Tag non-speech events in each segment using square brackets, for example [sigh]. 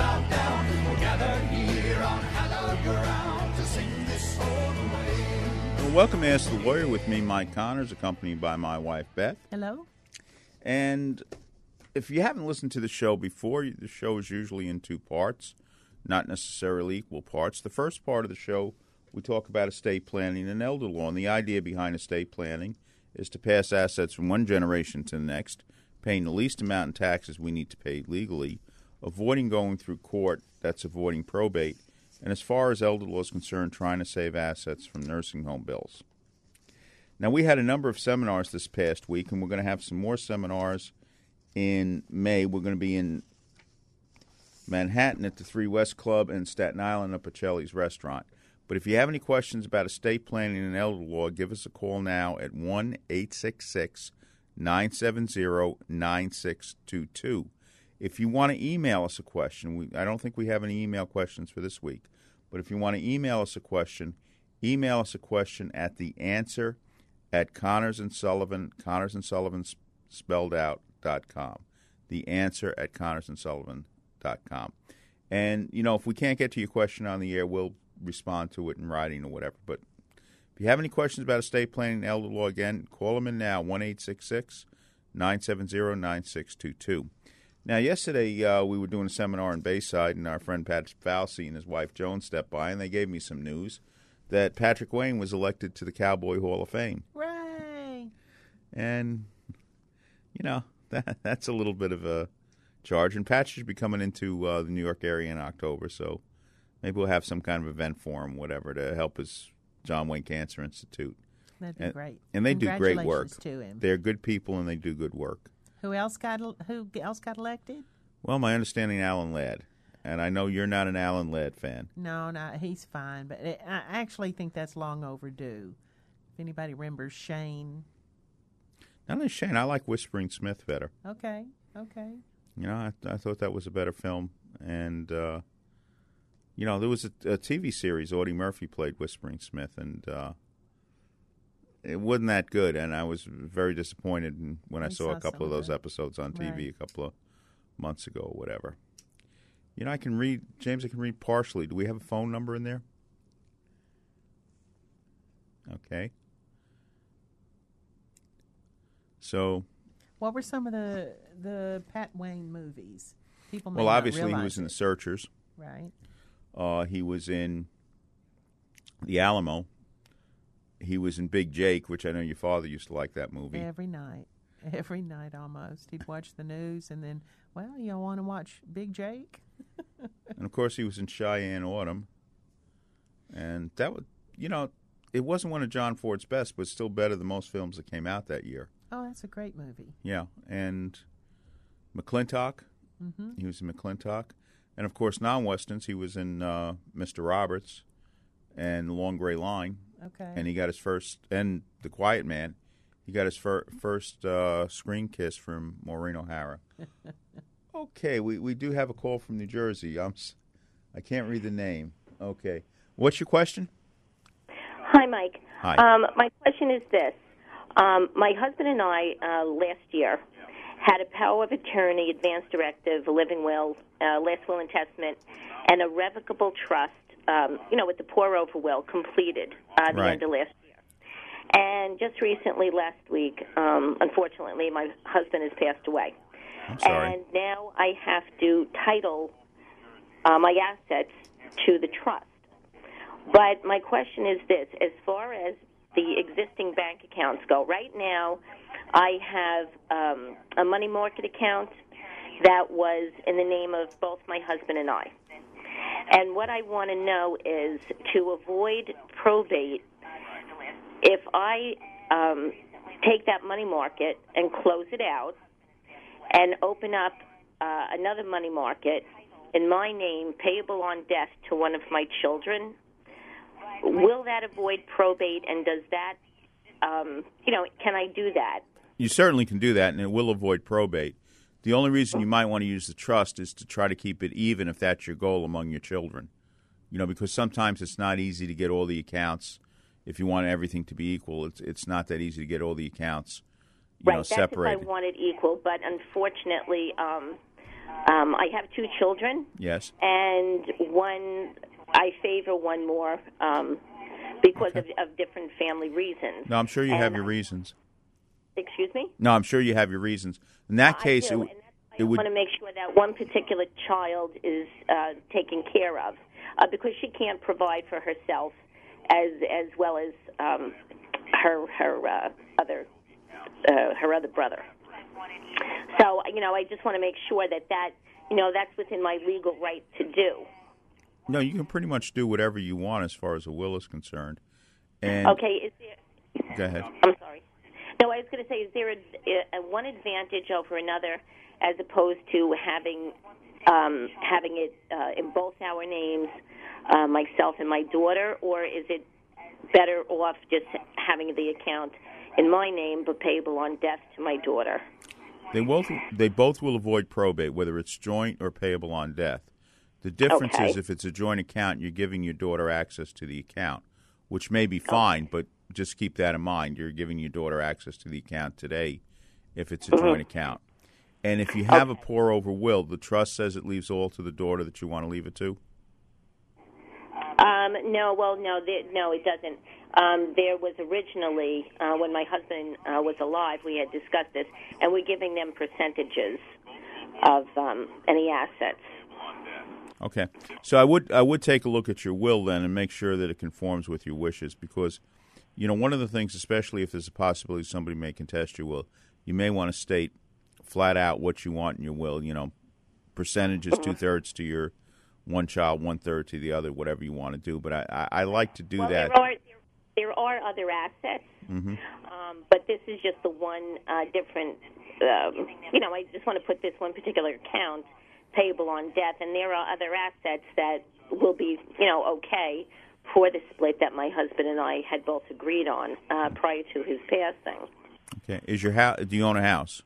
heads bowed down. We're gathered here on hallowed ground to sing this soul away. Well, welcome to Ask the Lawyer with me, Mike Connors, accompanied by my wife, Beth. Hello? And if you haven't listened to the show before, the show is usually in two parts, not necessarily equal parts. The first part of the show, we talk about estate planning and elder law. And the idea behind estate planning is to pass assets from one generation to the next, paying the least amount in taxes we need to pay legally, avoiding going through court, that's avoiding probate, and as far as elder law is concerned, trying to save assets from nursing home bills. Now, we had a number of seminars this past week, and we're going to have some more seminars in May. We're going to be in Manhattan at the Three West Club and Staten Island at Bocelli's Restaurant. But if you have any questions about estate planning and elder law, give us a call now at 1 866 970 9622. If you want to email us a question, we, I don't think we have any email questions for this week, but if you want to email us a question, email us a question at the answer at Connors and Sullivan, Connors and Sullivan spelled out dot com. The answer at Connors and Sullivan dot com. And, you know, if we can't get to your question on the air, we'll respond to it in writing or whatever. But if you have any questions about estate planning and elder law, again, call them in now, 1 970 9622. Now, yesterday uh, we were doing a seminar in Bayside, and our friend Pat Fauci and his wife Joan stepped by, and they gave me some news that Patrick Wayne was elected to the Cowboy Hall of Fame. Ray! And, you know, [laughs] that, that's a little bit of a charge. And Pat should be coming into uh, the New York area in October, so maybe we'll have some kind of event for him, whatever, to help his John Wayne Cancer Institute. That'd be And- great. And they do great work. To him. They're good people, and they do good work. Who else got who else got elected? Well, my understanding, Alan Ladd, and I know you're not an Alan Ladd fan. No, no, he's fine, but it, I actually think that's long overdue. If anybody remembers Shane, Not only Shane, I like Whispering Smith better. okay, okay. You know, I, I thought that was a better film, and uh, you know, there was a, a TV series. Audie Murphy played Whispering Smith, and uh, it wasn't that good. And I was very disappointed when I I saw, saw a couple of of those that. episodes on TV Right. a couple of months ago, or whatever. You know, I can read James. I can read partially. Do we have a phone number in there? Okay. So What were some of the the Pat Wayne movies? People Well, obviously, he was in The Searchers. right. Uh, he was in The Alamo. He was in Big Jake, which I know your father used to like that movie. Every night, [laughs] every night almost. He'd watch the news and then, well, you want to watch Big Jake? [laughs] And of course, he was in Cheyenne Autumn. And that was, you know, it wasn't one of John Ford's best, but still better than most films that came out that year. Oh, that's a great movie. Yeah. And McLintock. hmm He was in McLintock. And of course, non Westerns, he was in uh, Mr. Roberts and Long Gray Line. Okay. and he got his first and the quiet man he got his fir- first uh, screen kiss from maureen o'hara [laughs] okay we, we do have a call from new jersey i'm s- i can't read the name okay what's your question Hi, Mike. Hi. Um, my question is this: um, My husband and I uh, last year had a power of attorney, advance directive, a living will, uh, last will and testament, and a revocable trust. Um, you know, with the pour over will completed uh, the Right. end of last year. And just recently, last week, um, unfortunately, my husband has passed away. i'm sorry And now I have to title uh, my assets to the trust. But my question is this as far as the existing bank accounts go, right now I have um, a money market account that was in the name of both my husband and I. And what I want to know is to avoid probate, if I um, take that money market and close it out and open up uh, another money market in my name, payable on death to one of my children. Will that avoid probate, and does that, um, you know, can I do that? You certainly can do that, and it will avoid probate. The only reason you might want to use the trust is to try to keep it even if that's your goal among your children. You know, because sometimes it's not easy to get all the accounts. If you want everything to be equal, it's it's not that easy to get all the accounts. You right, know, that's separated. if I want it equal, but unfortunately, um, um, I have two children, yes. and one I favor one more um, because Okay. of, of different family reasons. No, I'm sure you have your reasons. Excuse me. No, I'm sure you have your reasons. In that I case, do, it, and w- that's why it I would. want to make sure that one particular child is uh, taken care of uh, because she can't provide for herself as as well as um, her her uh, other uh, her other brother. So you know, I just want to make sure that that you know that's within my legal right to do. No, you can pretty much do whatever you want as far as a will is concerned. And Okay, is there? go ahead. I'm sorry. No, I was going to say, is there a, a one advantage over another, as opposed to having um, having it uh, in both our names, uh, myself and my daughter, or is it better off just having the account in my name but payable on death to my daughter? They both they both will avoid probate, whether it's joint or payable on death. The difference Okay. is if it's a joint account, you're giving your daughter access to the account, which may be fine, but just keep that in mind. You're giving your daughter access to the account today if it's a joint account. And if you have a pour over will, the trust says it leaves all to the daughter that you want to leave it to. Um, no, well, no, there, no, it doesn't. Um, there was originally uh, when my husband uh, was alive, we had discussed this, and we're giving them percentages of um, any assets. Okay, so I would I would take a look at your will then and make sure that it conforms with your wishes because, you know, one of the things, especially if there's a possibility somebody may contest your will, you may want to state flat out what you want in your will. You know, percentages two thirds to your one child, one third to the other, whatever you want to do. But I I, I like to do well, that. there are there are other assets, um, but this is just the one uh, different. Um, you know, I just want to put this one particular account payable on death, and there are other assets that will be, you know, okay for the split that my husband and I had both agreed on uh, prior to his passing. Okay, is your house? Do you own a house?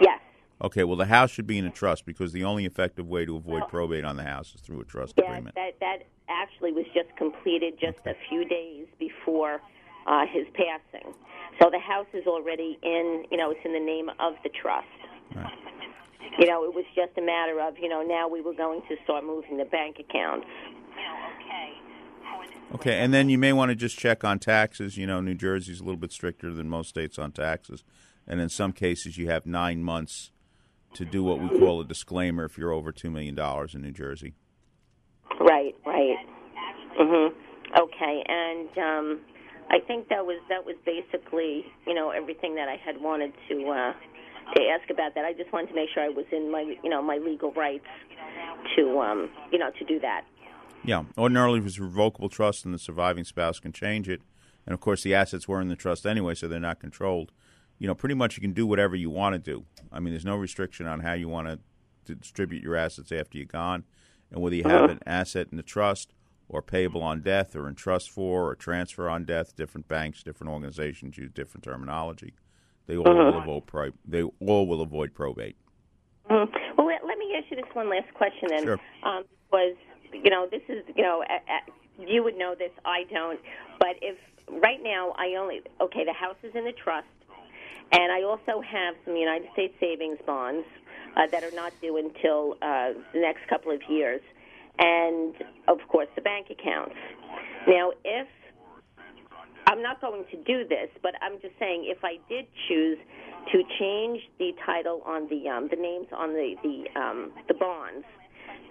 Yes. Okay, well the house should be in a trust because the only effective way to avoid probate on the house is through a trust Yes, agreement. that that actually was just completed just a few days before uh, his passing. So the house is already in, you know, it's in the name of the trust. Right. You know, it was just a matter of, you know, now we were going to start moving the bank accounts. Okay, and then you may want to just check on taxes. You know, New Jersey's a little bit stricter than most states on taxes, and in some cases, you have nine months to do what we call a disclaimer if you're over two million dollars in New Jersey. Right, right. Mhm. Okay, and um I think that was that was basically, you know, everything that I had wanted to uh to ask about that. I just wanted to make sure I was in my, you know, my legal rights to um, you know, to do that. Yeah, ordinarily, if it's a revocable trust, and the surviving spouse can change it, and of course, the assets were in the trust anyway, so they're not controlled. You know, pretty much you can do whatever you want to do. I mean, there's no restriction on how you want to distribute your assets after you're gone, and whether you have an asset in the trust or payable on death or in trust for or transfer on death. Different banks, different organizations use different terminology. They all will avoid pro- they all will avoid probate. Mhm. Well, let, let me ask you this one last question then. Sure. Um, was you know this is you know a, a, you would know this, I don't. But if right now I only okay, the house is in the trust, and I also have some United States savings bonds uh, that are not due until uh, the next couple of years, and of course the bank accounts. Now, if I'm not going to do this, but I'm just saying if I did choose to change the title on the um, the names on the the um, the bonds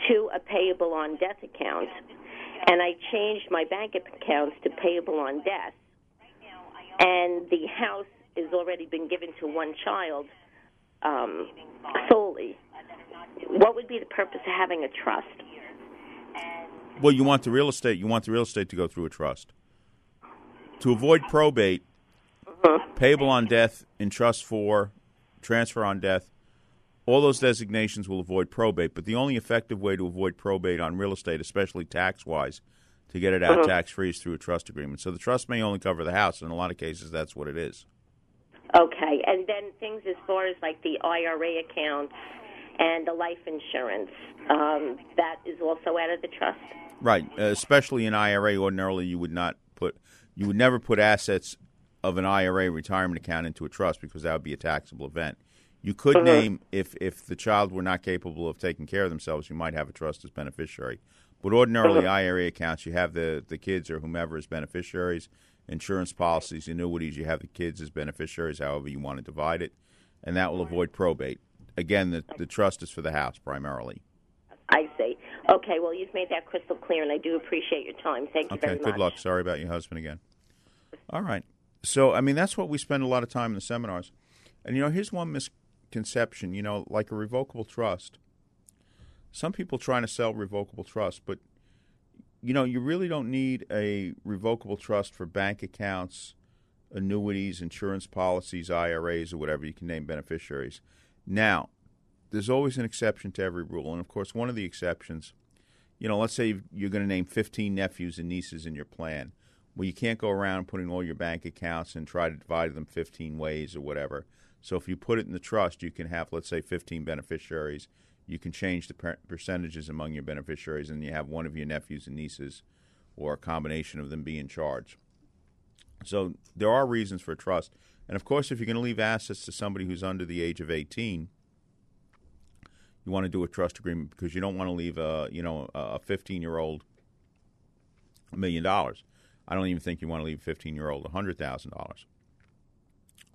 to a payable on death account, and I changed my bank accounts to payable on death, and the house has already been given to one child um, solely, what would be the purpose of having a trust? Well, you want the real estate. You want the real estate to go through a trust. To avoid probate, payable on death, in trust for, transfer on death, all those designations will avoid probate. But the only effective way to avoid probate on real estate, especially tax wise, to get it out tax free is through a trust agreement. So the trust may only cover the house. In a lot of cases, that's what it is. Okay, and then things as far as like the IRA accounts and the life insurance, um, that is also out of the trust. Right, uh, especially in IRA. Ordinarily, you would not put, you would never put assets of an IRA retirement account into a trust because that would be a taxable event. You could mm-hmm. name if if the child were not capable of taking care of themselves, you might have a trust as beneficiary. But ordinarily, mm-hmm. IRA accounts, you have the the kids or whomever as beneficiaries. Insurance policies, annuities, you have the kids as beneficiaries. However, you want to divide it, and that will avoid probate. Again, the the trust is for the house primarily. I see. Okay, well, you've made that crystal clear, and I do appreciate your time. Thank you Okay, very good luck. Sorry about your husband again. All right. So, I mean, that's what we spend a lot of time in the seminars. And, you know, here's one misconception, you know, like a revocable trust. Some people trying to sell revocable trust, but, you know, you really don't need a revocable trust for bank accounts, annuities, insurance policies, IRAs, or whatever. You can name beneficiaries. Now, there's always an exception to every rule. And, of course, one of the exceptions you know, let's say you're going to name 15 nephews and nieces in your plan. Well, you can't go around putting all your bank accounts and try to divide them 15 ways or whatever. So if you put it in the trust, you can have, let's say, 15 beneficiaries. You can change the per- percentages among your beneficiaries, and you have one of your nephews and nieces or a combination of them be in charge. So there are reasons for trust. And of course, if you're going to leave assets to somebody who's under the age of 18, you want to do a trust agreement because you don't want to leave a you know a 15 year old a million dollars. I don't even think you want to leave a 15 year old a hundred thousand dollars.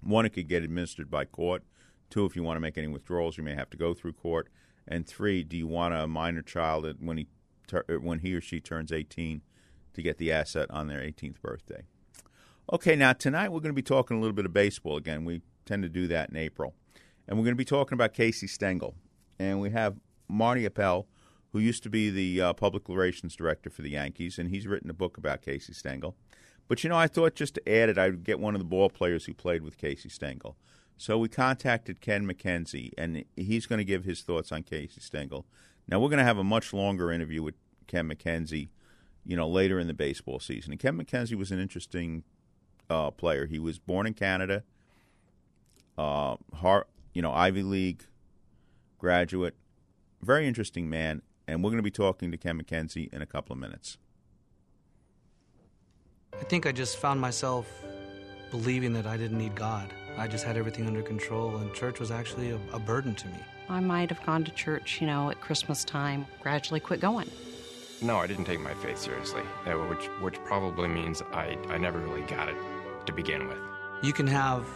One, it could get administered by court. Two, if you want to make any withdrawals, you may have to go through court. And three, do you want a minor child when he uh, when he or she turns 18 to get the asset on their 18th birthday? Okay, now tonight we're going to be talking a little bit of baseball again. We tend to do that in April. And we're going to be talking about Casey Stengel. And we have Marty Appel, who used to be the uh, public relations director for the Yankees, and he's written a book about Casey Stengel. But you know, I thought just to add it, I'd get one of the ball players who played with Casey Stengel. So we contacted Ken MacKenzie, and he's going to give his thoughts on Casey Stengel. Now we're going to have a much longer interview with Ken MacKenzie, you know, later in the baseball season. And Ken MacKenzie was an interesting uh, player. He was born in Canada, uh, you know, Ivy League graduate, very interesting man. And we're going to be talking to Ken MacKenzie in a couple of minutes. I think I just found myself believing that I didn't need God. I just had everything under control, and church was actually a, a burden to me. I might have gone to church, you know, at Christmas time, gradually quit going. No, I didn't take my faith seriously, uh, which which probably means I, I never really got it to begin with. You can have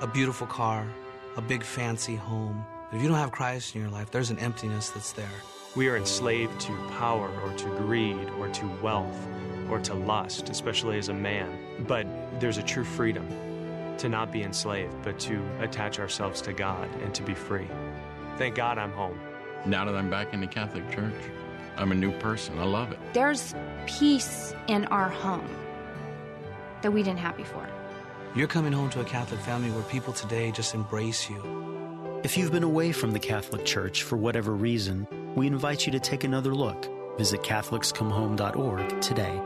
a beautiful car, a big fancy home, but if you don't have Christ in your life, there's an emptiness that's there. We are enslaved to power or to greed or to wealth or to lust, especially as a man. But there's a true freedom to not be enslaved, but to attach ourselves to God and to be free. Thank God I'm home. Now that I'm back in the Catholic Church, I'm a new person. I love it. There's peace in our home that we didn't have before. You're coming home to a Catholic family where people today just embrace you. If you've been away from the Catholic Church for whatever reason, we invite you to take another look. Visit CatholicsComeHome.org today.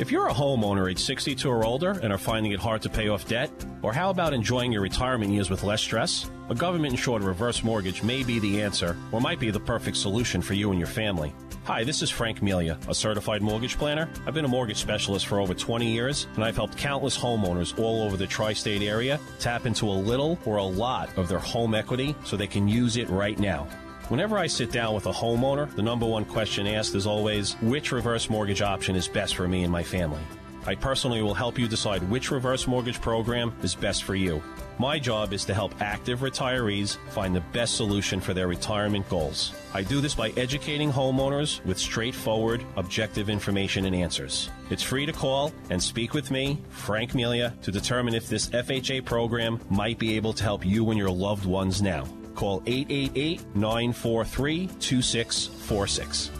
If you're a homeowner age 62 or older and are finding it hard to pay off debt, or how about enjoying your retirement years with less stress? A government insured reverse mortgage may be the answer or might be the perfect solution for you and your family. Hi, this is Frank Melia, a certified mortgage planner. I've been a mortgage specialist for over 20 years, and I've helped countless homeowners all over the tri state area tap into a little or a lot of their home equity so they can use it right now. Whenever I sit down with a homeowner, the number one question asked is always which reverse mortgage option is best for me and my family. I personally will help you decide which reverse mortgage program is best for you. My job is to help active retirees find the best solution for their retirement goals. I do this by educating homeowners with straightforward, objective information and answers. It's free to call and speak with me, Frank Melia, to determine if this FHA program might be able to help you and your loved ones now. Call 888 943 2646.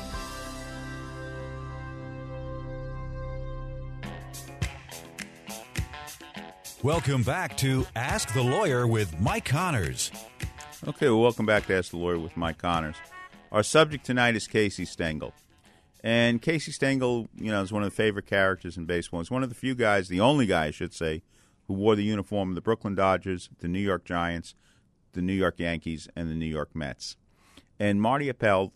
Welcome back to Ask the Lawyer with Mike Connors. Okay, well, welcome back to Ask the Lawyer with Mike Connors. Our subject tonight is Casey Stengel. And Casey Stengel, you know, is one of the favorite characters in baseball. He's one of the few guys, the only guy, I should say, who wore the uniform of the Brooklyn Dodgers, the New York Giants, the New York Yankees, and the New York Mets. And Marty Appel,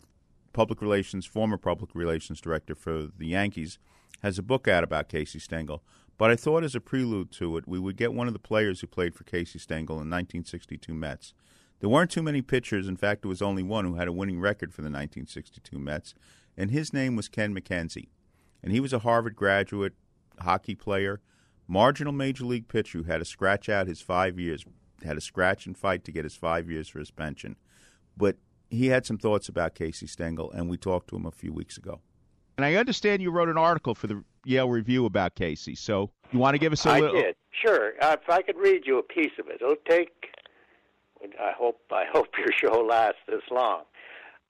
public relations, former public relations director for the Yankees, has a book out about Casey Stengel. But I thought as a prelude to it, we would get one of the players who played for Casey Stengel in 1962 Mets. There weren't too many pitchers. In fact, there was only one who had a winning record for the 1962 Mets, and his name was Ken MacKenzie. And he was a Harvard graduate, hockey player, marginal major league pitcher who had to scratch out his five years, had to scratch and fight to get his five years for his pension. But he had some thoughts about Casey Stengel, and we talked to him a few weeks ago. And I understand you wrote an article for the Yale Review about Casey. So you want to give us a I little? I did. Sure. Uh, if I could read you a piece of it, it'll take. I hope. I hope your [laughs] show lasts this long,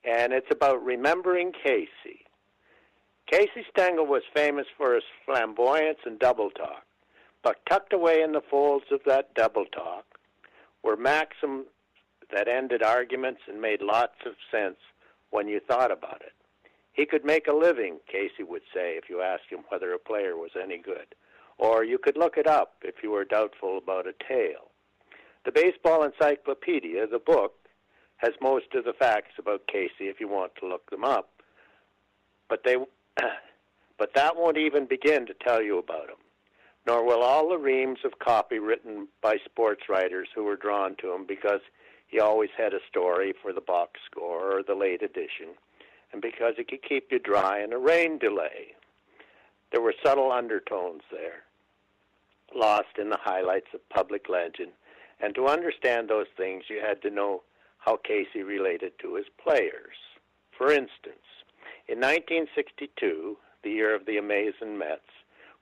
and it's about remembering Casey. Casey Stengel was famous for his flamboyance and double talk, but tucked away in the folds of that double talk were maxims that ended arguments and made lots of sense when you thought about it. He could make a living, Casey would say, if you asked him whether a player was any good. Or you could look it up if you were doubtful about a tale. The Baseball Encyclopedia, the book, has most of the facts about Casey if you want to look them up. But they [clears throat] but that won't even begin to tell you about him. Nor will all the reams of copy written by sports writers who were drawn to him because he always had a story for the box score or the late edition and because it could keep you dry in a rain delay. There were subtle undertones there, lost in the highlights of public legend, and to understand those things, you had to know how Casey related to his players. For instance, in 1962, the year of the amazing Mets,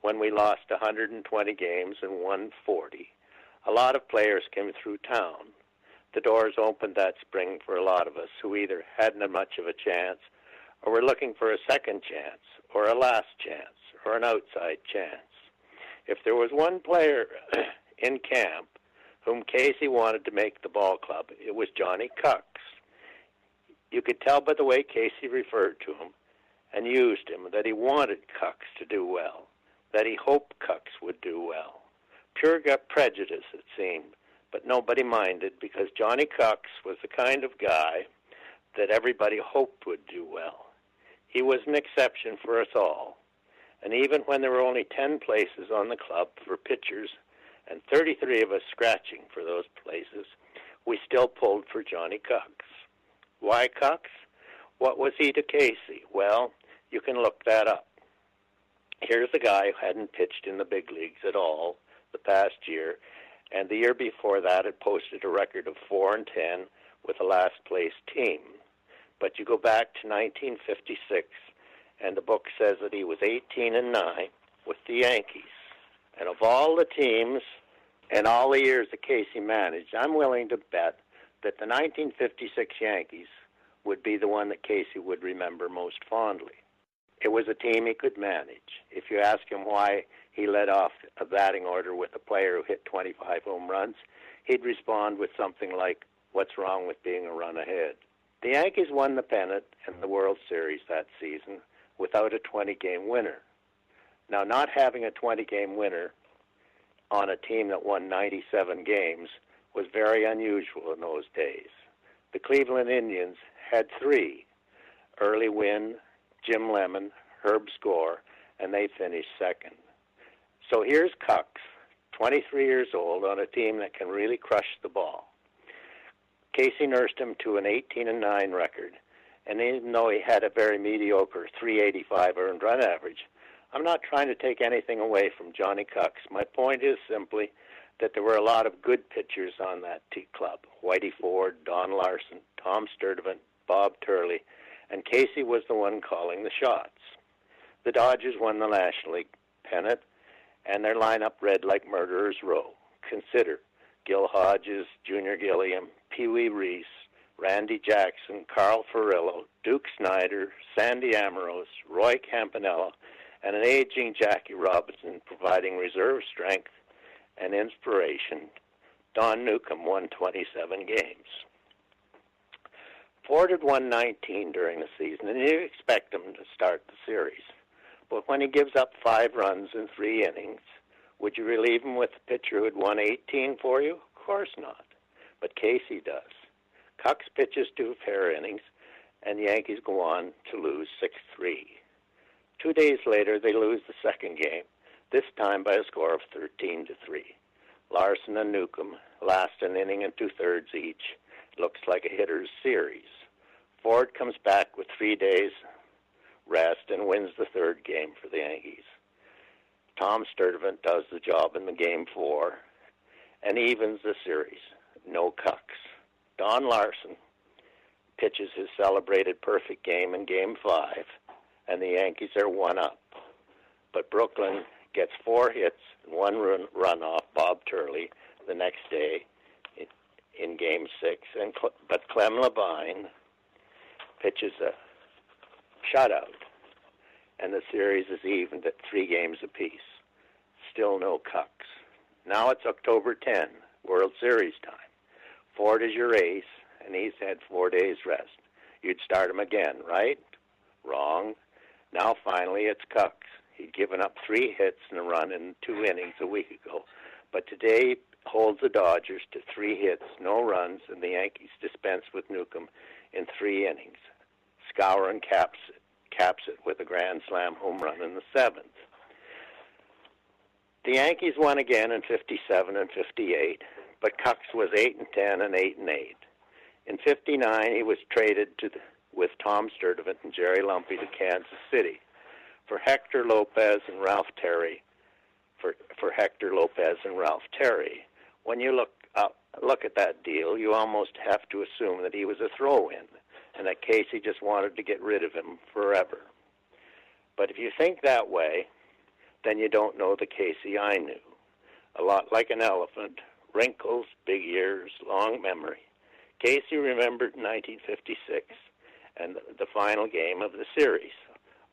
when we lost 120 games and won 40, a lot of players came through town. The doors opened that spring for a lot of us who either hadn't much of a chance or were looking for a second chance or a last chance or an outside chance. If there was one player [clears throat] in camp whom Casey wanted to make the ball club, it was Johnny Kucks. You could tell by the way Casey referred to him and used him that he wanted Kucks to do well, that he hoped Kucks would do well. Pure gut prejudice, it seemed, but nobody minded because Johnny Kucks was the kind of guy that everybody hoped would do well. He was an exception for us all. And even when there were only 10 places on the club for pitchers and 33 of us scratching for those places, we still pulled for Johnny Kucks. Why Kucks? What was he to Casey? Well, you can look that up. Here's a guy who hadn't pitched in the big leagues at all the past year, and the year before that had posted a record of 4 and 10 with a last place team. But you go back to 1956, and the book says that he was 18 and 9 with the Yankees. And of all the teams and all the years that Casey managed, I'm willing to bet that the 1956 Yankees would be the one that Casey would remember most fondly. It was a team he could manage. If you ask him why he led off a batting order with a player who hit 25 home runs, he'd respond with something like, What's wrong with being a run ahead? The Yankees won the pennant and the World Series that season without a 20 game winner. Now, not having a 20 game winner on a team that won 97 games was very unusual in those days. The Cleveland Indians had three Early Wynn, Jim Lemon, Herb Score, and they finished second. So here's Kucks, 23 years old, on a team that can really crush the ball. Casey nursed him to an 18 and 9 record, and even though he had a very mediocre 385 earned run average, I'm not trying to take anything away from Johnny Kucks. My point is simply that there were a lot of good pitchers on that T club. Whitey Ford, Don Larsen, Tom Sturdivant, Bob Turley, and Casey was the one calling the shots. The Dodgers won the National League pennant, and their lineup read like Murderer's Row. Consider Gil Hodges, Junior Gilliam, Pee Wee Reese, Randy Jackson, Carl Furillo, Duke Snider, Sandy Amoros, Roy Campanella, and an aging Jackie Robinson providing reserve strength and inspiration. Don Newcombe won 27 games. Ford had won 19 during the season, and you expect him to start the series. But when he gives up five runs in three innings, would you relieve him with a pitcher who had won 18 for you? Of course not. But Casey does. Kucks pitches two fair innings, and the Yankees go on to lose 6 3. Two days later, they lose the second game, this time by a score of 13 to 3. Larsen and Newcombe last an inning and two thirds each. Looks like a hitter's series. Ford comes back with three days rest and wins the third game for the Yankees. Tom Sturdivant does the job in the game four and evens the series. No Kucks. Don Larsen pitches his celebrated perfect game in game five, and the Yankees are one up. But Brooklyn gets four hits and one run, run off Bob Turley the next day in, in game six. And but Clem Labine pitches a shutout, and the series is evened at three games apiece. Still no Kucks. Now it's October 10, World Series time. Ford is your ace, and he's had four days rest. You'd start him again, right? Wrong. Now finally it's Kucks. He'd given up three hits and a run in two innings a week ago, but today holds the Dodgers to three hits, no runs, and the Yankees dispense with Newcombe in three innings. Skowron caps it, caps it with a grand slam home run in the seventh. The Yankees won again in 57 and 58, but Kucks was 8 and 10 and 8 and 8. In 59, he was traded to the, with Tom Sturdivant and Jerry Lumpe to Kansas City for Hector Lopez and Ralph Terry. For for Hector Lopez and Ralph Terry. When you look up, look at that deal, you almost have to assume that he was a throw-in, and that Casey just wanted to get rid of him forever. But if you think that way, then you don't know the Casey I knew. A lot like an elephant, wrinkles, big ears, long memory. Casey remembered 1956 and the final game of the series.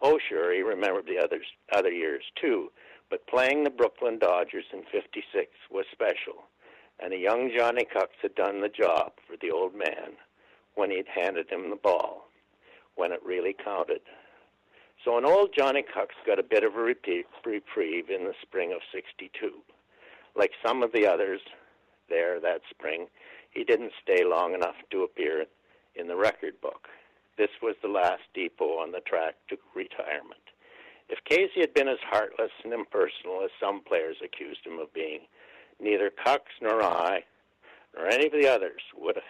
Oh, sure, he remembered the others, other years too, but playing the Brooklyn Dodgers in 56 was special, and a young Johnny Kucks had done the job for the old man when he'd handed him the ball, when it really counted. So an old Johnny Kucks got a bit of a reprieve in the spring of 62. Like some of the others there that spring, he didn't stay long enough to appear in the record book. This was the last depot on the track to retirement. If Casey had been as heartless and impersonal as some players accused him of being, neither Kucks nor I, nor any of the others would have,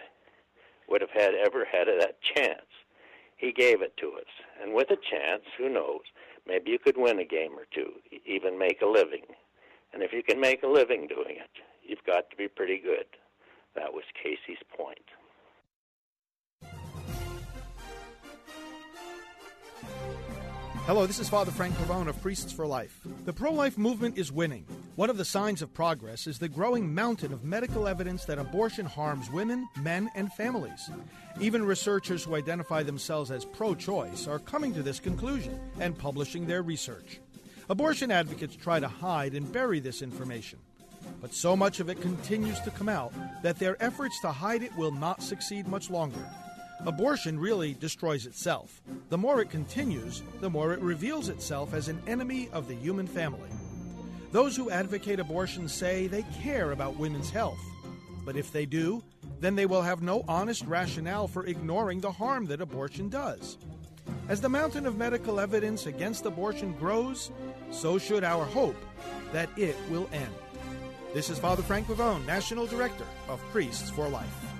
would have had ever had that chance. He gave it to us, and with a chance, who knows, maybe you could win a game or two, even make a living. And if you can make a living doing it, you've got to be pretty good. That was Casey's point. Hello, this is Father Frank Pavone of Priests for Life. The pro life movement is winning. One of the signs of progress is the growing mountain of medical evidence that abortion harms women, men, and families. Even researchers who identify themselves as pro choice are coming to this conclusion and publishing their research. Abortion advocates try to hide and bury this information. But so much of it continues to come out that their efforts to hide it will not succeed much longer. Abortion really destroys itself. The more it continues, the more it reveals itself as an enemy of the human family. Those who advocate abortion say they care about women's health. But if they do, then they will have no honest rationale for ignoring the harm that abortion does. As the mountain of medical evidence against abortion grows, so should our hope that it will end. This is Father Frank Pavone, National Director of Priests for Life.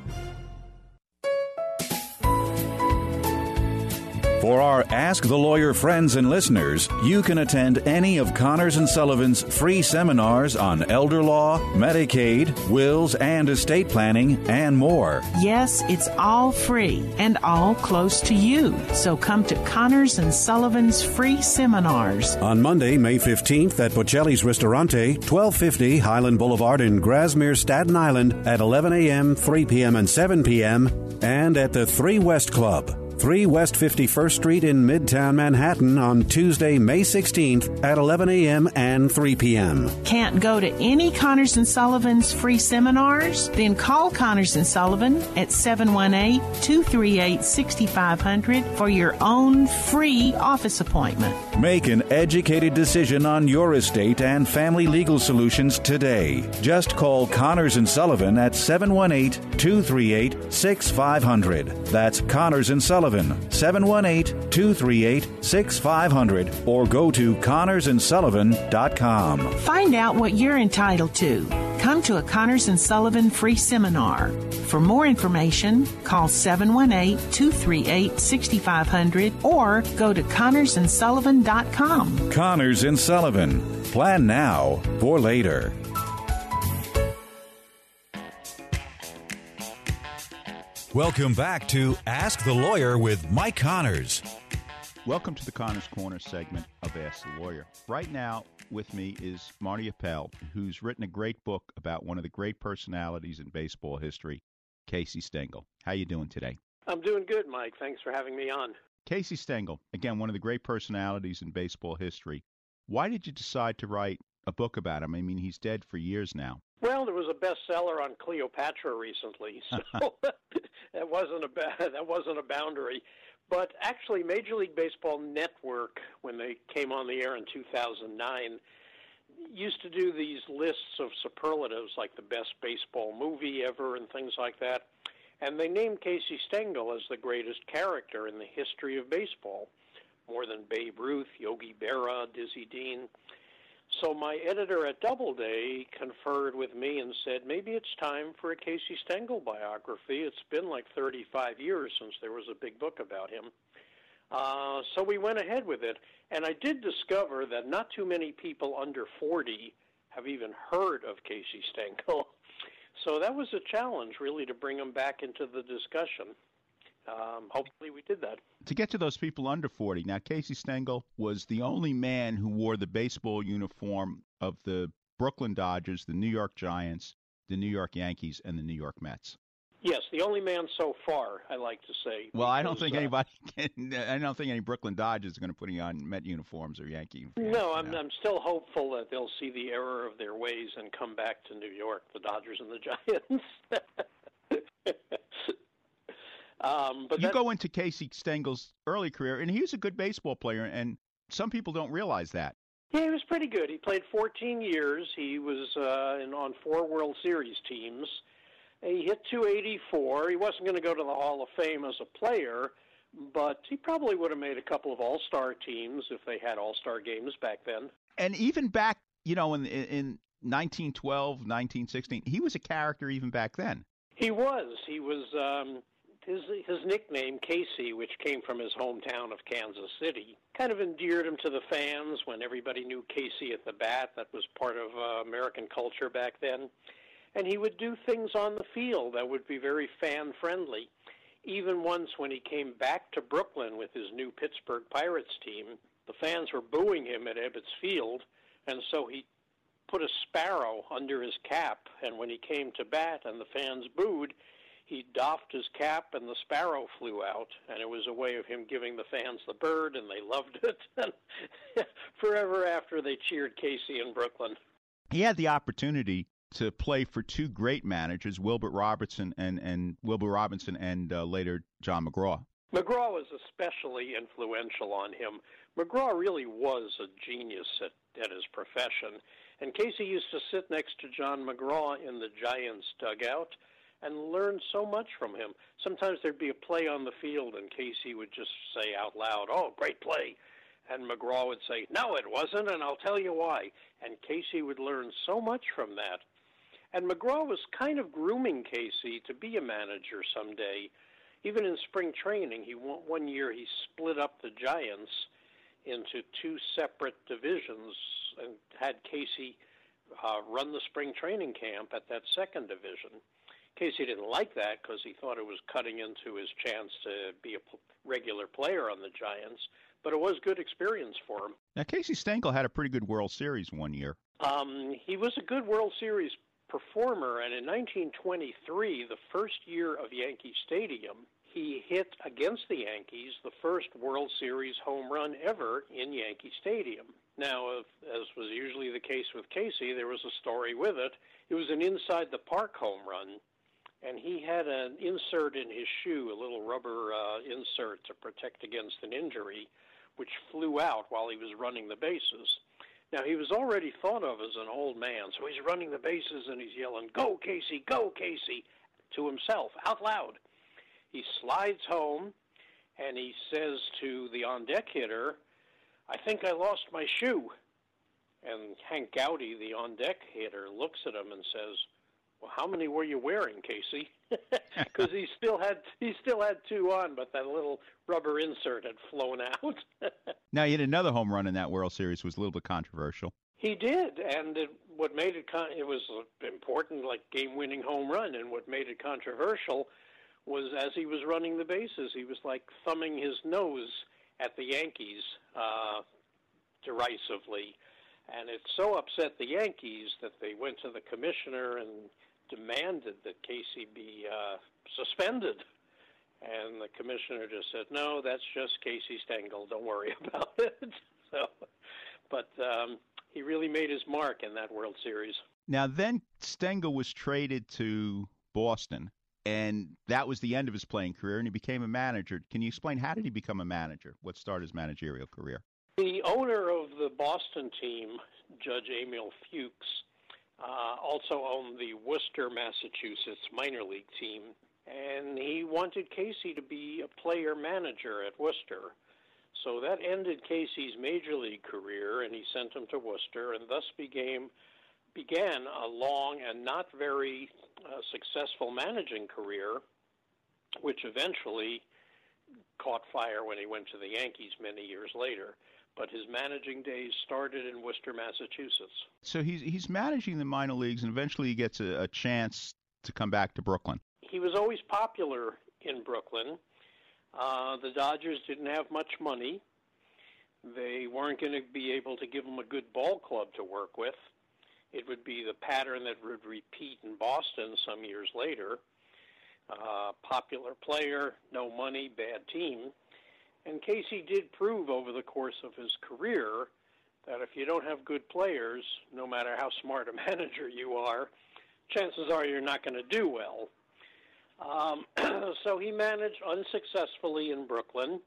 For our Ask the Lawyer friends and listeners, you can attend any of Connors and Sullivan's free seminars on elder law, Medicaid, wills and estate planning, and more. Yes, it's all free and all close to you. So come to Connors and Sullivan's free seminars. On Monday, May 15th at Bocelli's Ristorante, 1250 Highland Boulevard in Grasmere, Staten Island at 11 a.m., 3 p.m., and 7 p.m., and at the 3 West Club. 3 West 51st Street in Midtown Manhattan on Tuesday, May 16th at 11 a.m. and 3 p.m. Can't go to any Connors and Sullivan's free seminars? Then call Connors and Sullivan at 718-238-6500 for your own free office appointment. Make an educated decision on your estate and family legal solutions today. Just call Connors and Sullivan at 718-238-6500. That's Connors and Sullivan 718 238 6500 or go to connorsandsullivan.com. Find out what you're entitled to. Come to a Connors and Sullivan free seminar. For more information, call 718-238-6500 or go to connorsandsullivan.com. Connors and Sullivan. Plan now for later. Welcome back to Ask the Lawyer with Mike Connors. Welcome to the Connors Corner segment of Ask the Lawyer. Right now, with me is Marty Appel, who's written a great book about one of the great personalities in baseball history, Casey Stengel. How you doing today? I'm doing good, Mike. Thanks for having me on. Casey Stengel, again, one of the great personalities in baseball history. Why did you decide to write a book about him? I mean, he's dead for years now. Well, there was a bestseller on Cleopatra recently, [laughs] so [laughs] that wasn't a that wasn't a boundary. But actually, Major League Baseball Network, when they came on the air in 2009, used to do these lists of superlatives like the best baseball movie ever and things like that. And they named Casey Stengel as the greatest character in the history of baseball, more than Babe Ruth, Yogi Berra, Dizzy Dean. So my editor at Doubleday conferred with me and said, maybe it's time for a Casey Stengel biography. It's been like 35 years since there was a big book about him. Uh, so we went ahead with it. And I did discover that not too many people under 40 have even heard of Casey Stengel. [laughs] So that was a challenge, really, to bring him back into the discussion. Um, hopefully, we did that. To get to those people under 40, now Casey Stengel was the only man who wore the baseball uniform of the Brooklyn Dodgers, the New York Giants, the New York Yankees, and the New York Mets. Yes, the only man so far, I like to say. Well, I don't think uh, anybody [laughs] can. I don't think any Brooklyn Dodgers are going to put on Met uniforms or Yankee uniforms. No, I'm, I'm still hopeful that they'll see the error of their ways and come back to New York, the Dodgers and the [laughs] Giants. Um, but you that- go into Casey Stengel's early career, and he was a good baseball player, and some people don't realize that. Yeah, he was pretty good. He played 14 years. He was uh, in, on four World Series teams. He hit 284. He wasn't going to go to the Hall of Fame as a player, but he probably would have made a couple of All Star teams if they had All Star games back then. And even back, you know, in in 1912, 1916, he was a character even back then. He was. He was. Um, his his nickname Casey, which came from his hometown of Kansas City, kind of endeared him to the fans. When everybody knew Casey at the bat, that was part of uh, American culture back then. And he would do things on the field that would be very fan friendly. Even once when he came back to Brooklyn with his new Pittsburgh Pirates team, the fans were booing him at Ebbets Field, and so he put a sparrow under his cap. And when he came to bat and the fans booed, he doffed his cap and the sparrow flew out. And it was a way of him giving the fans the bird, and they loved it. [laughs] And forever after, they cheered Casey in Brooklyn. He had the opportunity to play for two great managers, Wilbert Robertson and and Wilbur Robinson, and uh, later John McGraw. McGraw was especially influential on him. McGraw really was a genius at, at his profession. And Casey used to sit next to John McGraw in the Giants dugout and learn so much from him. Sometimes there'd be a play on the field, and Casey would just say out loud, Oh, great play. And McGraw would say, No, it wasn't, and I'll tell you why. And Casey would learn so much from that. And McGraw was kind of grooming Casey to be a manager someday. even in spring training, he one year he split up the Giants into two separate divisions and had Casey uh, run the spring training camp at that second division. Casey didn't like that because he thought it was cutting into his chance to be a p- regular player on the Giants, but it was good experience for him. Now, Casey Stengel had a pretty good World Series one year. Um, he was a good World Series performer, and in 1923, the first year of Yankee Stadium, he hit against the Yankees the first World Series home run ever in Yankee Stadium. Now, as was usually the case with Casey, there was a story with it. It was an inside the park home run, and he had an insert in his shoe, a little rubber uh, insert to protect against an injury, which flew out while he was running the bases. Now, he was already thought of as an old man, so he's running the bases and he's yelling, Go, Casey, go, Casey, to himself, out loud. He slides home and he says to the on deck hitter, I think I lost my shoe. And Hank Gowdy, the on deck hitter, looks at him and says, well, how many were you wearing, Casey? [laughs] Because he still had he still had two on, but that little rubber insert had flown out. [laughs] now, he had another home run in that World Series was a little bit controversial. He did, and it, what made it con- it was important, like game-winning home run, and what made it controversial was as he was running the bases, he was like thumbing his nose at the Yankees uh, derisively, and it so upset the Yankees that they went to the commissioner and demanded that Casey be uh, suspended. And the commissioner just said, "No, that's just Casey Stengel. Don't worry [laughs] about it." so, but um, he really made his mark in that World Series. Now, then Stengel was traded to Boston, and that was the end of his playing career, and he became a manager. Can you explain how did he become a manager? What started his managerial career? The owner of the Boston team, Judge Emil Fuchs, uh, also owned the Worcester, Massachusetts minor league team, and he wanted Casey to be a player manager at Worcester. So that ended Casey's major league career, and he sent him to Worcester, and thus became began a long and not very uh, successful managing career, which eventually caught fire when he went to the Yankees many years later. But his managing days started in Worcester, Massachusetts. So he's he's managing the minor leagues, and eventually he gets a, a chance to come back to Brooklyn. He was always popular in Brooklyn. Uh, the Dodgers didn't have much money. They weren't going to be able to give him a good ball club to work with it would be the pattern that would repeat in Boston some years later. Uh, popular player, no money, bad team. And Casey did prove over the course of his career that if you don't have good players, no matter how smart a [laughs] manager you are, chances are you're not going to do well. Um, [clears throat] so he managed unsuccessfully in Brooklyn,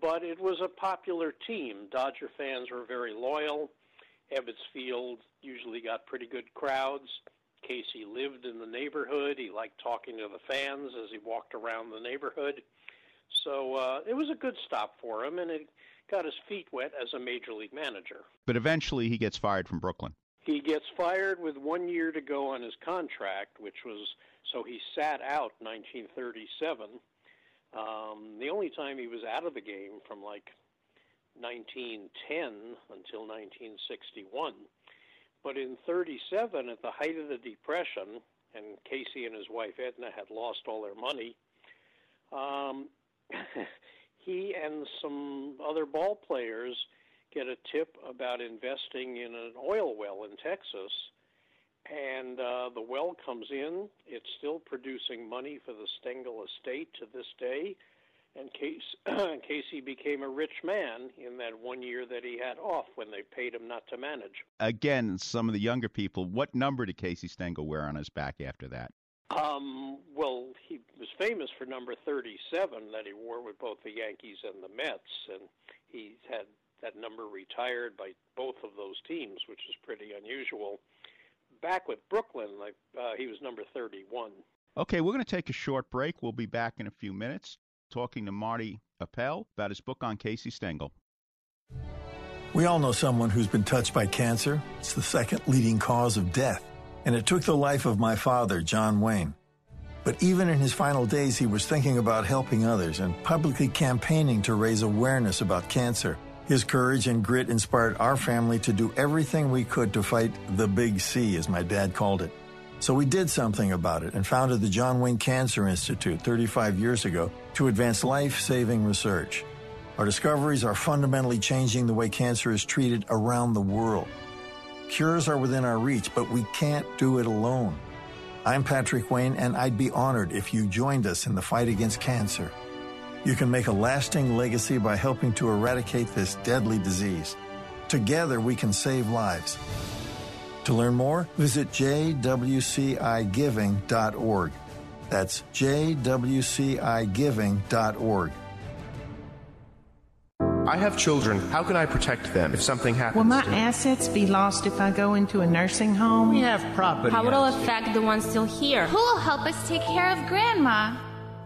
but it was a popular team. Dodger fans were very loyal. Ebbets Field usually got pretty good crowds. Casey lived in the neighborhood. He liked talking to the fans as he walked around the neighborhood. So uh, it was a good stop for him, and it got his feet wet as a major league manager. But eventually he gets fired from Brooklyn. He gets fired with one year to go on his contract, which was so he sat out 1937. Um, the only time he was out of the game from like 1910 until 1961. But in 37, at the height of the Depression, and Casey and his wife Edna had lost all their money, um, he and some other ball players get a tip about investing in an oil well in Texas. And uh, the well comes in. It's still producing money for the Stengel estate to this day and Case, [clears throat] Casey became a rich man in that one year that he had off when they paid him not to manage. Again, some of the younger people, what number did Casey Stengel wear on his back after that? Um, well, he was famous for number 37 that he wore with both the Yankees and the Mets, and he had that number retired by both of those teams, which is pretty unusual. Back with Brooklyn, like, uh, he was number 31. Okay, we're going to take a short break. We'll be back in a few minutes talking to Marty Appel about his book on Casey Stengel. We all know someone who's been touched by cancer. It's the second leading cause of death, and it took the life of my father, John Wayne. But even in his final days, he was thinking about helping others and publicly campaigning to raise awareness about cancer. His courage and grit inspired our family to do everything we could to fight the big C, as my dad called it. So we did something about it and founded the John Wayne Cancer Institute 35 years ago to advance life saving research. Our discoveries are fundamentally changing the way cancer is treated around the world. Cures are within our reach, but we can't do it alone. I'm Patrick Wayne, and I'd be honored if you joined us in the fight against cancer. You can make a lasting legacy by helping to eradicate this deadly disease. Together, we can save lives. To learn more, visit jwcigiving.org. That's jwcigiving.org. I have children. How can I protect them if something happens? Will my assets be lost if I go into a nursing home? We have property. How will it affect the ones still here? Who will help us take care of Grandma?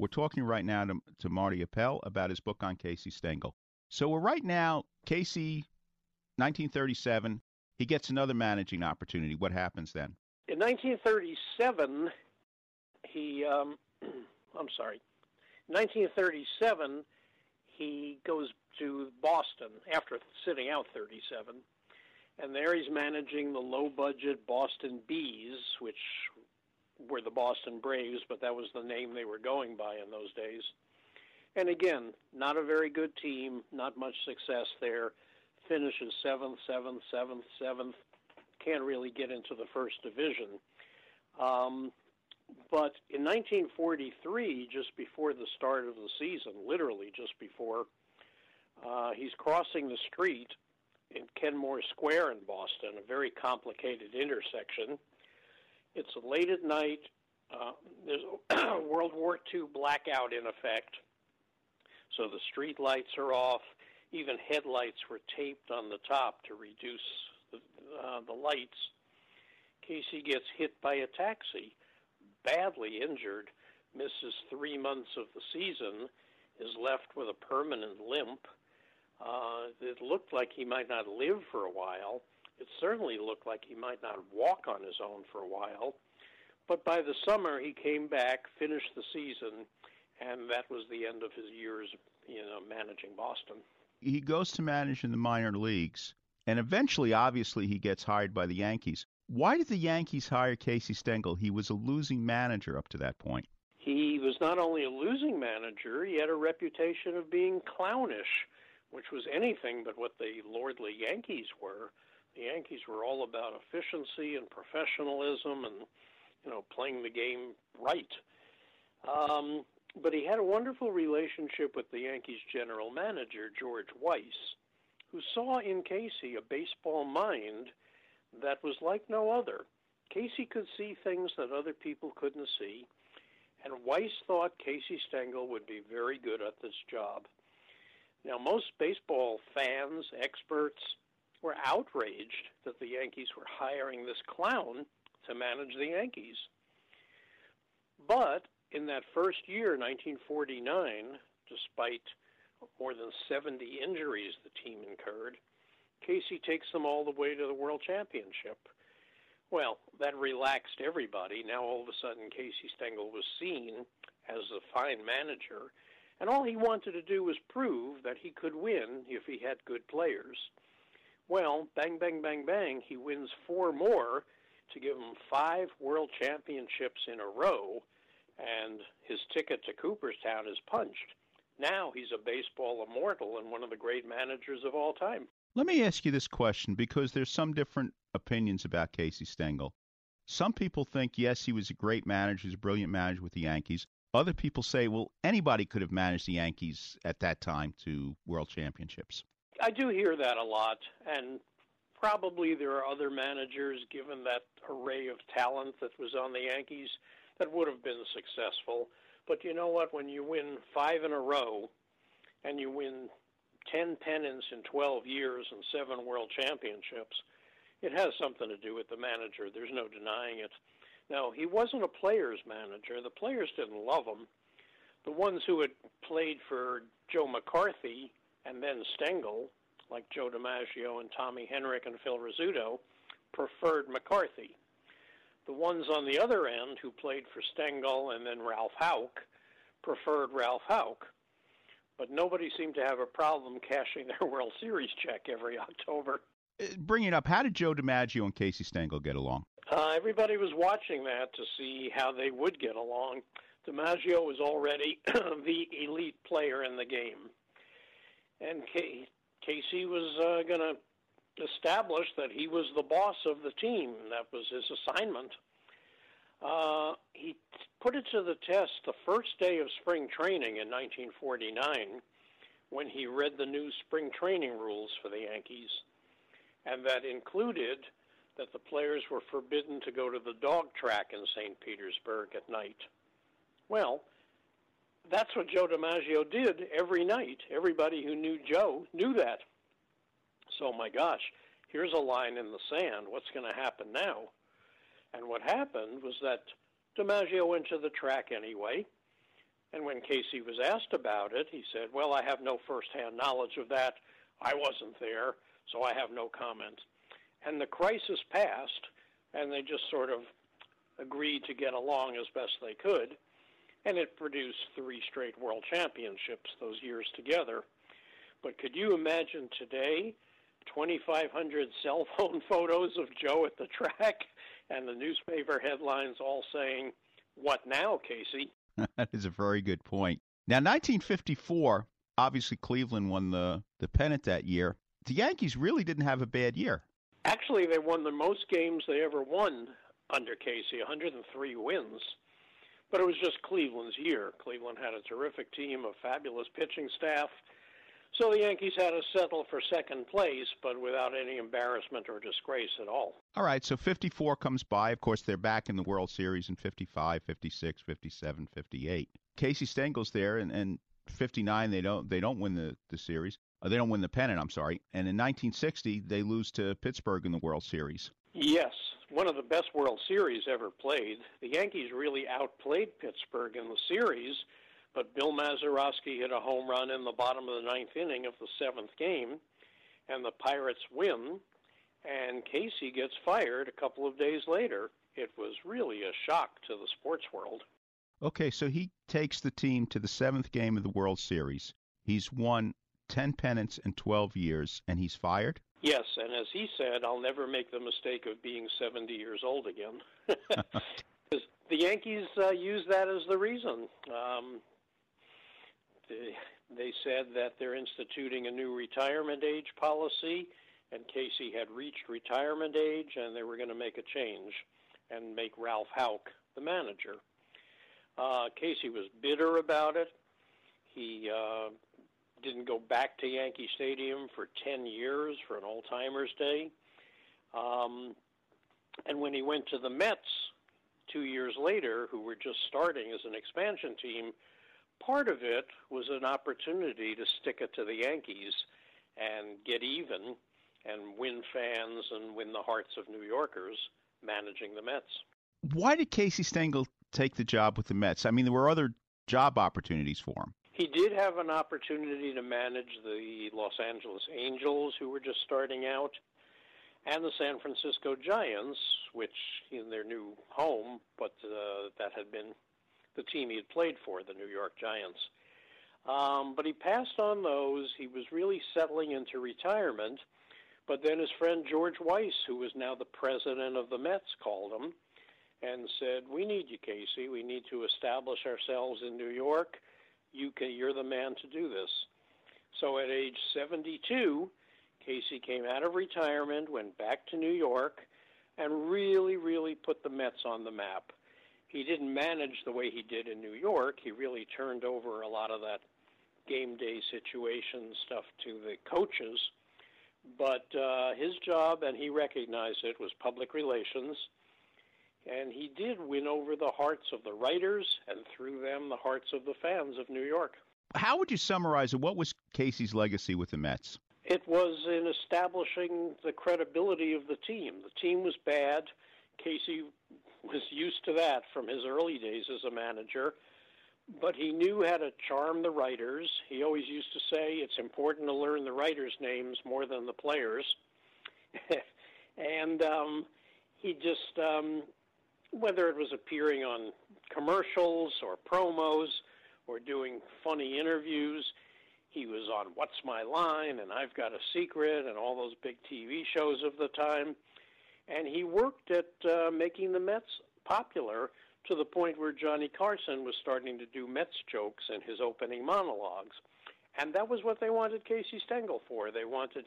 We're talking right now to, to Marty Appel about his book on Casey Stengel. So we're right now, Casey, 1937, he gets another managing opportunity. What happens then? In 1937, he, um, [clears throat] I'm sorry, 1937, he goes to Boston after sitting out 37. And there he's managing the low budget Boston Bees, which were the Boston Braves, but that was the name they were going by in those days. And again, not a very good team, not much success there. Finishes seventh, seventh, seventh, seventh. Can't really get into the first division. Um, but in 1943, just before the start of the season, literally just before, uh, he's crossing the street in Kenmore Square in Boston, a very complicated intersection it's late at night. Uh, there's a [clears throat] World War II blackout in effect, so the street lights are off. Even headlights were taped on the top to reduce the, uh, the lights. Casey gets hit by a taxi, badly injured, misses three months of the season, is left with a permanent limp. Uh, it looked like he might not live for a while. It certainly looked like he might not walk on his own for a while. But by the summer, he came back, finished the season, and that was the end of his years, you know, managing Boston. He goes to manage in the minor leagues, and eventually, obviously, he gets hired by the Yankees. Why did the Yankees hire Casey Stengel? He was a losing manager up to that point. He was not only a losing manager, he had a reputation of being clownish, which was anything but what the lordly Yankees were. The Yankees were all about efficiency and professionalism and, you know, playing the game right. Um, but he had a wonderful relationship with the Yankees general manager, George Weiss, who saw in Casey a baseball mind that was like no other. Casey could see things that other people couldn't see, and Weiss thought Casey Stengel would be very good at this job. Now, most baseball fans, experts, were outraged that the Yankees were hiring this clown to manage the Yankees. But in that first year, 1949, despite more than 70 injuries the team incurred, Casey takes them all the way to the World Championship. Well, that relaxed everybody. Now all of a sudden, Casey Stengel was seen as a fine manager, and all he wanted to do was prove that he could win if he had good players. Well, bang, bang, bang, bang, he wins four more to give him five world championships in a row, and his ticket to Cooperstown is punched. Now he's a baseball immortal and one of the great managers of all time. Let me ask you this question because there's some different opinions about Casey Stengel. Some people think, yes, he was a great manager, he's a brilliant manager with the Yankees. Other people say, well, anybody could have managed the Yankees at that time to world championships. I do hear that a lot, and probably there are other managers, given that array of talent that was on the Yankees, that would have been successful. But you know what? When you win five in a row and you win 10 pennants in 12 years and seven world championships, it has something to do with the manager. There's no denying it. Now, he wasn't a player's manager. The players didn't love him. The ones who had played for Joe McCarthy and then Stengel, like Joe DiMaggio and Tommy Henrich and Phil Rizzuto, preferred McCarthy. The ones on the other end who played for Stengel and then Ralph Houk preferred Ralph Houk. But nobody seemed to have a problem cashing their [laughs] World Series check every October. Uh, bring it up. How did Joe DiMaggio and Casey Stengel get along? Uh, everybody was watching that to see how they would get along. DiMaggio was already [clears throat] the elite player in the game, and K- Casey was uh, going to establish that he was the boss of the team. That was his assignment. Uh, he put it to the test the first day of spring training in 1949 when he read the new spring training rules for the Yankees and that included that the players were forbidden to go to the dog track in St. Petersburg at night. Well, that's what Joe DiMaggio did every night. Everybody who knew Joe knew that. So, my gosh, here's a line in the sand. What's going to happen now? And what happened was that DiMaggio went to the track anyway. And when Casey was asked about it, he said, Well, I have no firsthand knowledge of that. I wasn't there so I have no comment. And the crisis passed, and they just sort of agreed to get along as best they could, and it produced three straight world championships those years together. But could you imagine today 2,500 [laughs] cell phone photos of Joe at the track [laughs] and the newspaper headlines all saying, What now, Casey? [laughs] that is a very good point. Now, 1954, obviously Cleveland won the, the pennant that year the Yankees really didn't have a bad year. Actually, they won the most games they ever won under Casey, 103 wins. But it was just Cleveland's year. Cleveland had a terrific team, a fabulous pitching staff. So the Yankees had to settle for second place, but without any embarrassment or disgrace at all. All right, so 54 comes by. Of course, they're back in the World Series in 55, 56, 57, 58. Casey Stengel's there, and, and 59 they don't they don't win the, the series. Uh, they don't win the pennant, I'm sorry. And in 1960, they lose to Pittsburgh in the World Series. Yes, one of the best World Series ever played. The Yankees really outplayed Pittsburgh in the series, but Bill Mazeroski hit a home run in the bottom of the ninth inning of the seventh game, and the Pirates win, and Casey gets fired a couple of days later. It was really a shock to the sports world. Okay, so he takes the team to the seventh game of the World Series. He's won 10 pennants in 12 years, and he's fired? Yes, and as he said, I'll never make the mistake of being 70 years old again. [laughs] the Yankees uh, use that as the reason. Um, they, they said that they're instituting a new retirement age policy, and Casey had reached retirement age, and they were going to make a change and make Ralph Houk the manager. Uh, Casey was bitter about it. He uh, didn't go back to Yankee Stadium for 10 years for an old timers day. Um, and when he went to the Mets two years later, who were just starting as an expansion team, part of it was an opportunity to stick it to the Yankees and get even and win fans and win the hearts of New Yorkers managing the Mets. Why did Casey Stengel take the job with the Mets? I mean, there were other job opportunities for him. He did have an opportunity to manage the Los Angeles Angels, who were just starting out, and the San Francisco Giants, which in their new home, but uh, that had been the team he had played for, the New York Giants. Um, but he passed on those. He was really settling into retirement. But then his friend George Weiss, who was now the president of the Mets, called him and said, "We need you, Casey. We need to establish ourselves in New York. You can, you're the man to do this." So at age 72, Casey came out of retirement, went back to New York, and really, really put the Mets on the map. He didn't manage the way he did in New York. He really turned over a lot of that game day situation stuff to the coaches. But uh, his job, and he recognized it, was public relations. And he did win over the hearts of the writers and through them the hearts of the fans of New York. How would you summarize it? What was Casey's legacy with the Mets? It was in establishing the credibility of the team. The team was bad. Casey was used to that from his early days as a manager, but he knew how to charm the writers. He always used to say it's important to learn the writers' names more than the players. [laughs] and um, he just, um, whether it was appearing on commercials or promos or doing funny interviews, he was on What's My Line and I've Got a Secret and all those big TV shows of the time. And he worked at uh, making the Mets popular to the point where Johnny Carson was starting to do Mets jokes in his opening monologues. And that was what they wanted Casey Stengel for. They wanted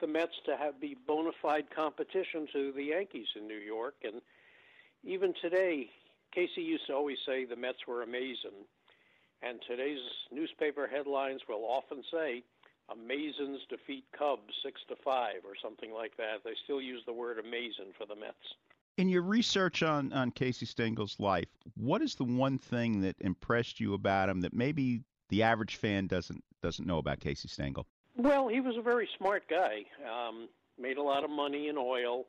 the Mets to have be bona fide competition to the Yankees in New York. And even today, Casey used to always say the Mets were amazing. And today's newspaper headlines will often say, Amazins defeat Cubs six to five or something like that. They still use the word amazing for the Mets. In your research on, on Casey Stengel's life, what is the one thing that impressed you about him that maybe the average fan doesn't doesn't know about Casey Stengel? Well, he was a very smart guy. Um, made a lot of money in oil.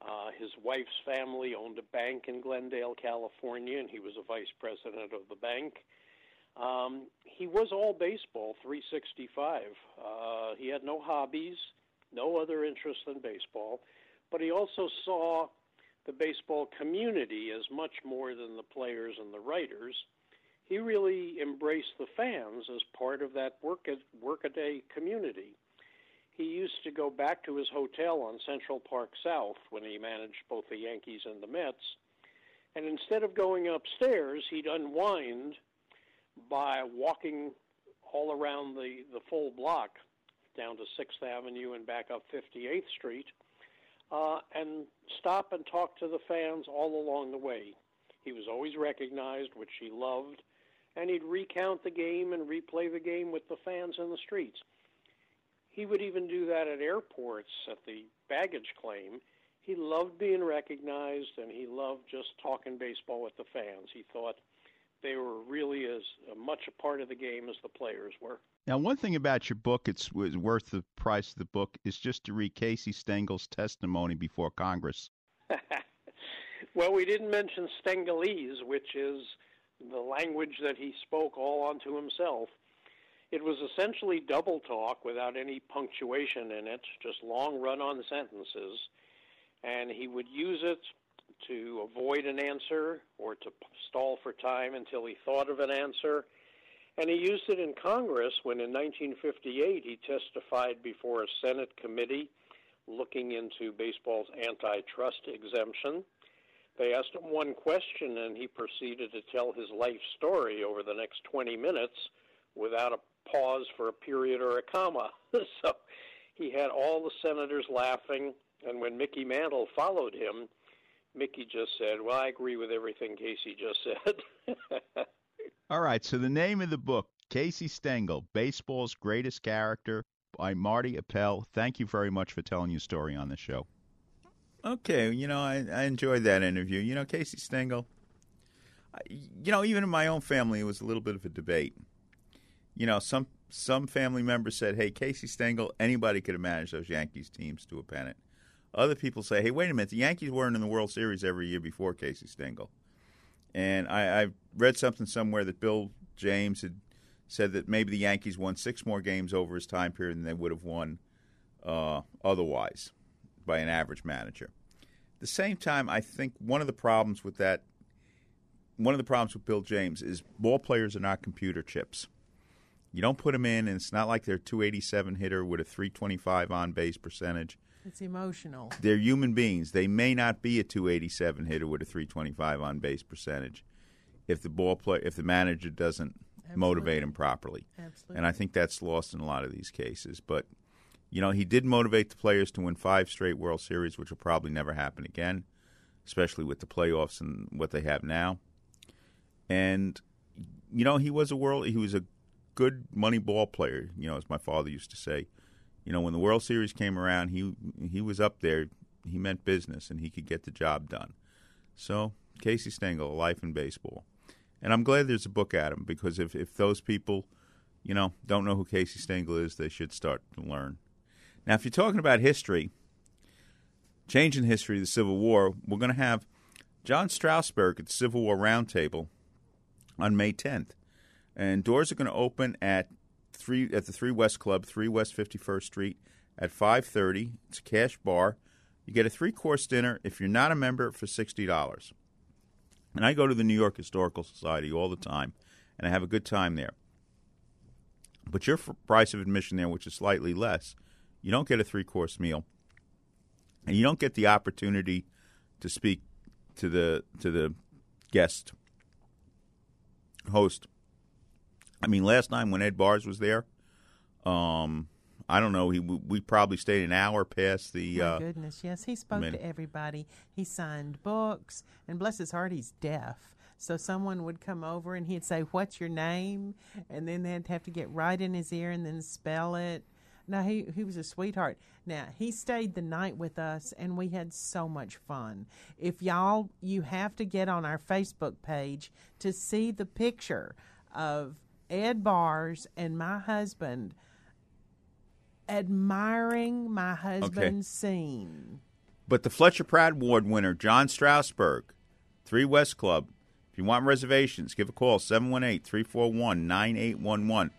Uh, his wife's family owned a bank in Glendale, California, and he was a vice president of the bank. Um, he was all baseball, 365. Uh, he had no hobbies, no other interest than baseball, but he also saw the baseball community as much more than the players and the writers. He really embraced the fans as part of that work workaday community. He used to go back to his hotel on Central Park South when he managed both the Yankees and the Mets, and instead of going upstairs, he'd unwind by walking all around the, the full block down to 6th Avenue and back up 58th Street uh, and stop and talk to the fans all along the way. He was always recognized, which he loved, and he'd recount the game and replay the game with the fans in the streets. He would even do that at airports at the baggage claim. He loved being recognized and he loved just talking baseball with the fans. He thought they were really as much a part of the game as the players were. Now, one thing about your book, it's worth the price of the book, is just to read Casey Stengel's testimony before Congress. [laughs] well, we didn't mention Stengelese, which is the language that he spoke all onto himself. It was essentially double talk without any punctuation in it, just long run on sentences. And he would use it to avoid an answer or to stall for time until he thought of an answer. And he used it in Congress when in 1958 he testified before a Senate committee looking into baseball's antitrust exemption. They asked him one question and he proceeded to tell his life story over the next 20 minutes without a pause for a period or a comma. [laughs] so he had all the senators laughing, and when Mickey Mantle followed him, Mickey just said, Well, I agree with everything Casey just [laughs] said. All right, so the name of the book, Casey Stengel, Baseball's Greatest Character by Marty Appel. Thank you very much for telling your story on the show. Okay, you know, I, I enjoyed that interview. You know, Casey Stengel, I, you know, even in my own family, it was a little bit of a debate. You know, some some family members said, "Hey, Casey Stengel, anybody could have managed those Yankees teams to a pennant." Other people say, "Hey, wait a minute, the Yankees weren't in the World Series every year before Casey Stengel." And I, I read something somewhere that Bill James had said that maybe the Yankees won six more games over his time period than they would have won uh, otherwise by an average manager. At the same time, I think one of the problems with that, one of the problems with Bill James is ball players are not computer chips. You don't put them in, and it's not like they're a 287 hitter with a 325 on base percentage It's emotional. They're human beings. They may not be a 287 hitter with a 325 on base percentage if the ball play if the manager doesn't Absolutely. motivate him properly. Absolutely. And I think that's lost in a lot of these cases. But you know, he did motivate the players to win five straight World Series, which will probably never happen again, especially with the playoffs and what they have now. And you know, he was a world he was a good money ball player, you know, as my father used to say. You know, when the World Series came around, he he was up there. He meant business and he could get the job done. So, Casey Stengel, a Life in Baseball. And I'm glad there's a book at him because if, if those people, you know, don't know who Casey Stengel is, they should start to learn. Now, if you're talking about history, changing history, the Civil War, we're going to have John Strausbaugh at the Civil War Roundtable on May 10th, and doors are going to open at three at the Three West Club, Three West Fifty First Street, at 5:30. It's a cash bar. You get a three course dinner if you're not a member for sixty dollars. And I go to the New York Historical Society all the time, and I have a good time there. But your price of admission there, which is slightly less, you don't get a three course meal, and you don't get the opportunity to speak to the to the guest host. I mean, last time when Ed Bearss was there, um, I don't know. He we probably stayed an hour past the. My uh, goodness, yes, he spoke minute. to everybody. He signed books, and bless his heart, he's deaf. So someone would come over and he'd say, "What's your name?" And then they'd have to get right in his ear and then spell it. Now he he was a sweetheart. Now he stayed the night with us, and we had so much fun. If y'all, you have to get on our Facebook page to see the picture of Ed Bearss and my husband admiring my husband's okay. scene. But the Fletcher Pratt Award winner, John Strausbaugh, 3 West Club. If you want reservations, give a call 718 341 9811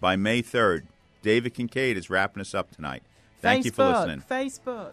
by May 3rd. David Kincaid is wrapping us up tonight. Thank Facebook, you for listening. Facebook.